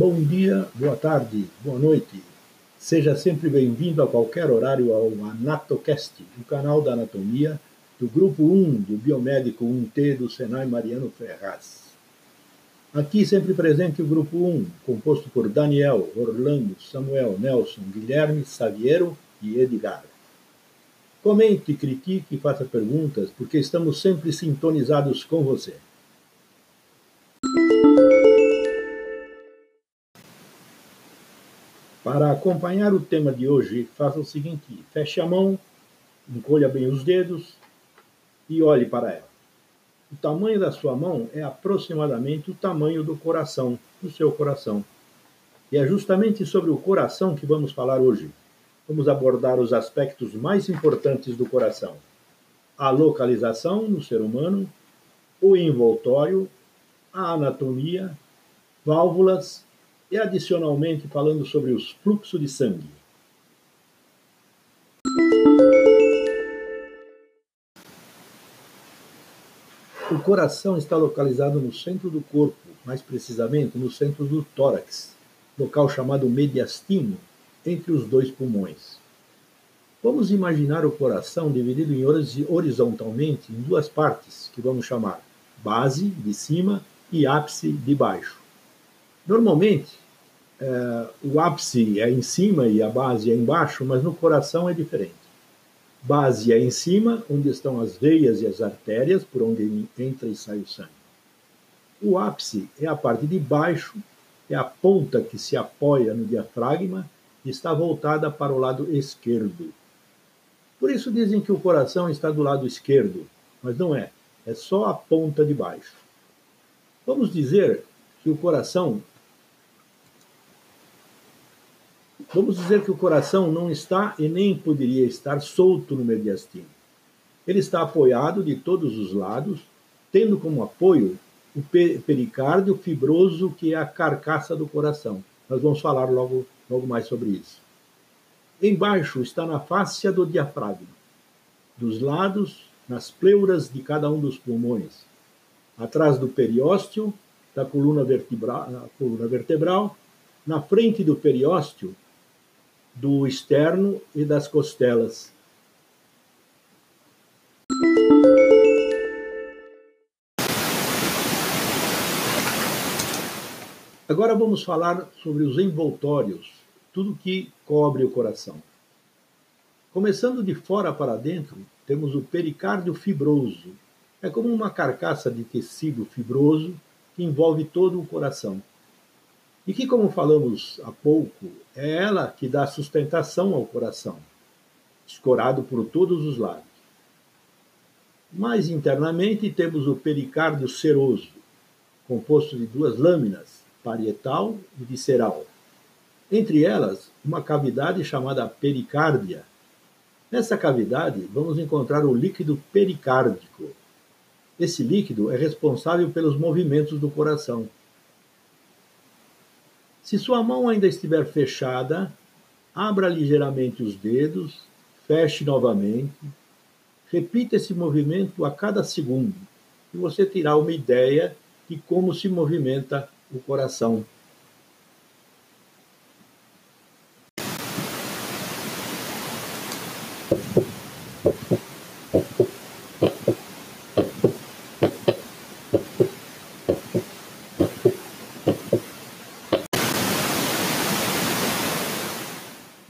Bom dia, boa tarde, boa noite. Seja sempre bem-vindo a qualquer horário ao Anatocast, o canal da anatomia do Grupo 1 do Biomédico 1T do Senai Mariano Ferraz. Aqui sempre presente o Grupo 1, composto por Daniel, Orlando, Samuel, Nelson, Guilherme, Saviero e Edgar. Comente, critique e faça perguntas, porque estamos sempre sintonizados com você. Para acompanhar o tema de hoje, faça o seguinte: feche a mão, encolha bem os dedos e olhe para ela. O tamanho da sua mão é aproximadamente o tamanho do coração, do seu coração. E é justamente sobre o coração que vamos falar hoje. Vamos abordar os aspectos mais importantes do coração: a localização no ser humano, o envoltório, a anatomia, válvulas e, adicionalmente, falando sobre os fluxos de sangue. O coração está localizado no centro do corpo, mais precisamente no centro do tórax, local chamado mediastino, entre os dois pulmões. Vamos imaginar o coração dividido em horizontalmente em duas partes, que vamos chamar base de cima e ápice de baixo. Normalmente, é, o ápice é em cima e a base é embaixo, mas no coração é diferente. Base é em cima, onde estão as veias e as artérias, por onde entra e sai o sangue. O ápice é a parte de baixo, é a ponta que se apoia no diafragma e está voltada para o lado esquerdo. Por isso dizem que o coração está do lado esquerdo, mas não é, é só a ponta de baixo. Vamos dizer que o coração Vamos dizer que o coração não está e nem poderia estar solto no mediastino. Ele está apoiado de todos os lados, tendo como apoio o pericárdio fibroso, que é a carcaça do coração. Nós vamos falar logo, logo mais sobre isso. Embaixo está na fáscia do diafragma. Dos lados, nas pleuras de cada um dos pulmões. Atrás do periósteo, da coluna vertebral, coluna vertebral na frente do periósteo, do externo e das costelas. Agora vamos falar sobre os envoltórios, tudo que cobre o coração. Começando de fora para dentro, temos o pericárdio fibroso. É como uma carcaça de tecido fibroso que envolve todo o coração e que, como falamos há pouco, é ela que dá sustentação ao coração, escorado por todos os lados. Mais internamente temos o pericárdio seroso, composto de duas lâminas, parietal e visceral. Entre elas, uma cavidade chamada pericárdia. Nessa cavidade, vamos encontrar o líquido pericárdico. Esse líquido é responsável pelos movimentos do coração se sua mão ainda estiver fechada, abra ligeiramente os dedos, feche novamente, repita esse movimento a cada segundo e você terá uma ideia de como se movimenta o coração.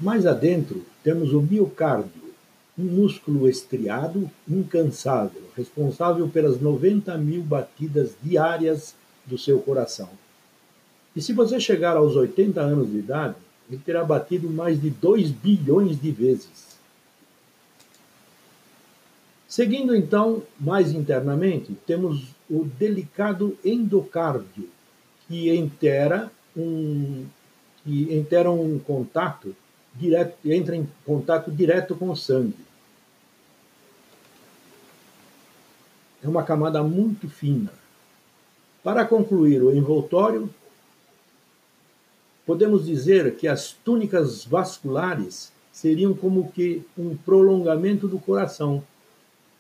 Mais adentro, temos o miocárdio, um músculo estriado incansável, responsável pelas 90 mil batidas diárias do seu coração. E se você chegar aos 80 anos de idade, ele terá batido mais de 2 bilhões de vezes. Seguindo então mais internamente, temos o delicado endocárdio, que entera um, que entera um contato direto, entra em contato direto com o sangue. É uma camada muito fina. Para concluir o envoltório, podemos dizer que as túnicas vasculares seriam como que um prolongamento do coração.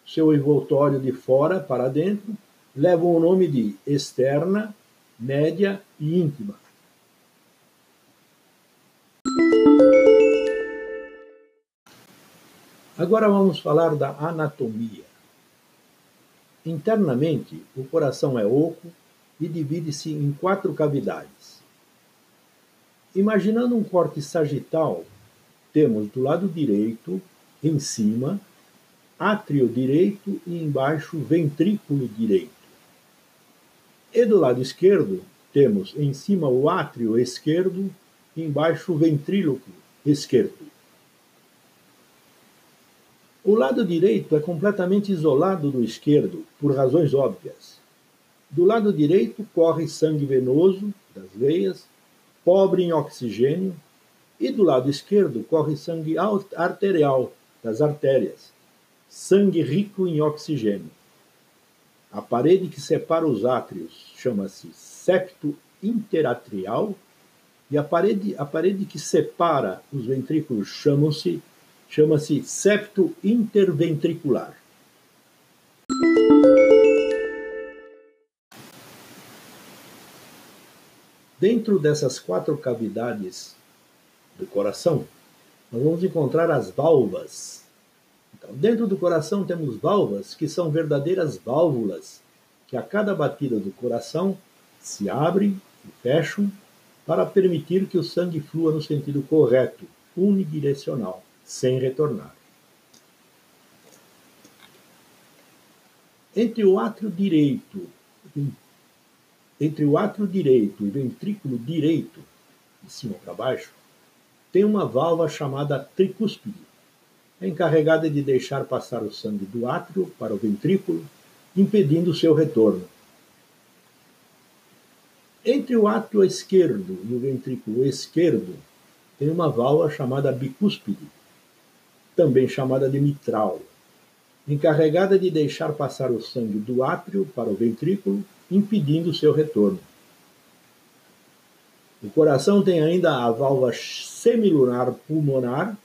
Seu envoltório de fora para dentro leva o nome de externa, média e íntima. Agora vamos falar da anatomia. Internamente, o coração é oco e divide-se em quatro cavidades. Imaginando um corte sagital, temos do lado direito, em cima, átrio direito e embaixo ventrículo direito. E do lado esquerdo, temos em cima o átrio esquerdo e embaixo o ventrículo esquerdo. O lado direito é completamente isolado do esquerdo, por razões óbvias. Do lado direito corre sangue venoso das veias, pobre em oxigênio, e do lado esquerdo corre sangue arterial das artérias, sangue rico em oxigênio. A parede que separa os átrios chama-se septo interatrial e a parede, a parede que separa os ventrículos chama-se chama-se septo interventricular. Dentro dessas quatro cavidades do coração, nós vamos encontrar as válvulas. Então, dentro do coração temos válvulas que são verdadeiras válvulas, que a cada batida do coração se abrem e fecham para permitir que o sangue flua no sentido correto, unidirecional, sem retornar. Entre o átrio direito, entre o átrio direito e ventrículo direito, de cima para baixo, tem uma válvula chamada tricúspide, é encarregada de deixar passar o sangue do átrio para o ventrículo, impedindo seu retorno. Entre o átrio esquerdo e o ventrículo esquerdo tem uma válvula chamada bicúspide, também chamada de mitral, encarregada de deixar passar o sangue do átrio para o ventrículo, impedindo seu retorno. O coração tem ainda a válvula semilunar pulmonar,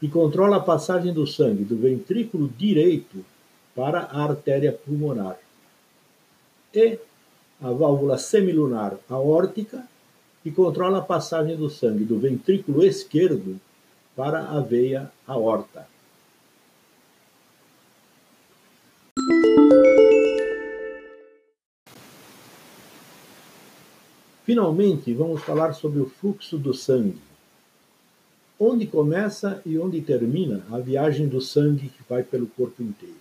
que controla a passagem do sangue do ventrículo direito para a artéria pulmonar. E a válvula semilunar aórtica, que controla a passagem do sangue do ventrículo esquerdo para a veia aorta. Finalmente, vamos falar sobre o fluxo do sangue. Onde começa e onde termina a viagem do sangue que vai pelo corpo inteiro?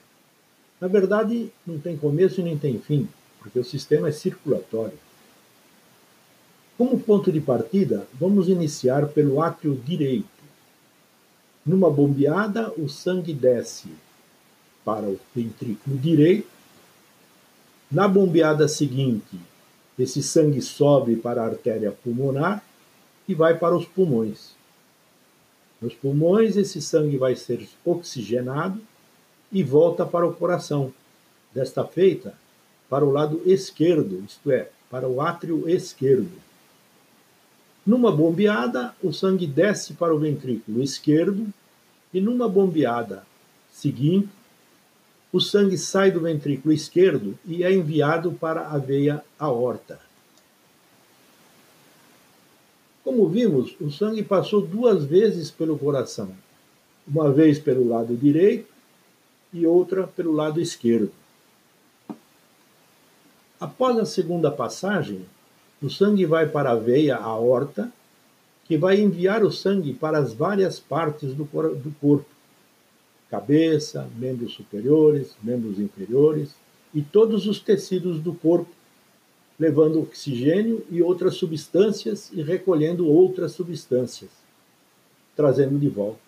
Na verdade, não tem começo e nem tem fim porque o sistema é circulatório. Como ponto de partida, vamos iniciar pelo átrio direito. Numa bombeada, o sangue desce para o ventrículo direito. Na bombeada seguinte, esse sangue sobe para a artéria pulmonar e vai para os pulmões. Nos pulmões, esse sangue vai ser oxigenado e volta para o coração. Desta feita, para o lado esquerdo, isto é, para o átrio esquerdo. Numa bombeada, o sangue desce para o ventrículo esquerdo e numa bombeada seguinte, o sangue sai do ventrículo esquerdo e é enviado para a veia aorta. Como vimos, o sangue passou duas vezes pelo coração, uma vez pelo lado direito e outra pelo lado esquerdo. Após a segunda passagem, o sangue vai para a veia aorta, que vai enviar o sangue para as várias partes do, corpo: cabeça, membros superiores, membros inferiores e todos os tecidos do corpo, levando oxigênio e outras substâncias e recolhendo outras substâncias, trazendo de volta.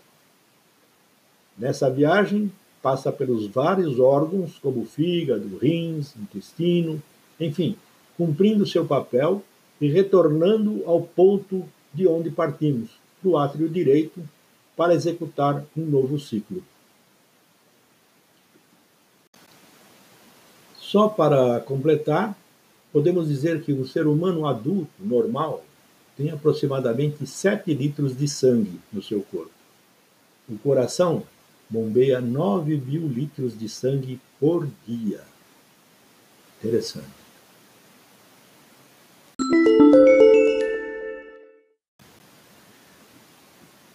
Nessa viagem, passa pelos vários órgãos, como fígado, rins, intestino, enfim, cumprindo seu papel e retornando ao ponto de onde partimos, do átrio direito, para executar um novo ciclo. Só para completar, podemos dizer que o ser humano adulto, normal, tem aproximadamente 7 litros de sangue no seu corpo. O coração bombeia 9 mil litros de sangue por dia. Interessante.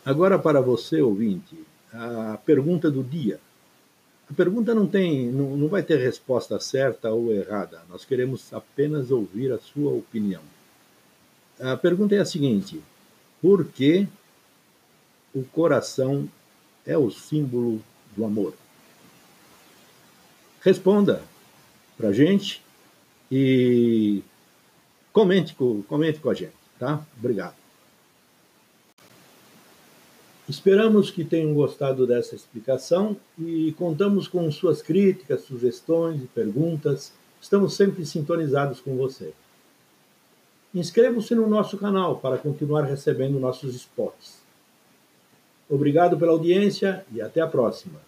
Agora, para você, ouvinte, a pergunta do dia. A pergunta não tem, não, não vai ter resposta certa ou errada. Nós queremos apenas ouvir a sua opinião. A pergunta é a seguinte: por que o coração é o símbolo do amor? Responda para a gente e comente com, comente com a gente, tá? Obrigado. Esperamos que tenham gostado dessa explicação e contamos com suas críticas, sugestões e perguntas. Estamos sempre sintonizados com você. Inscreva-se no nosso canal para continuar recebendo nossos spots. Obrigado pela audiência e até a próxima.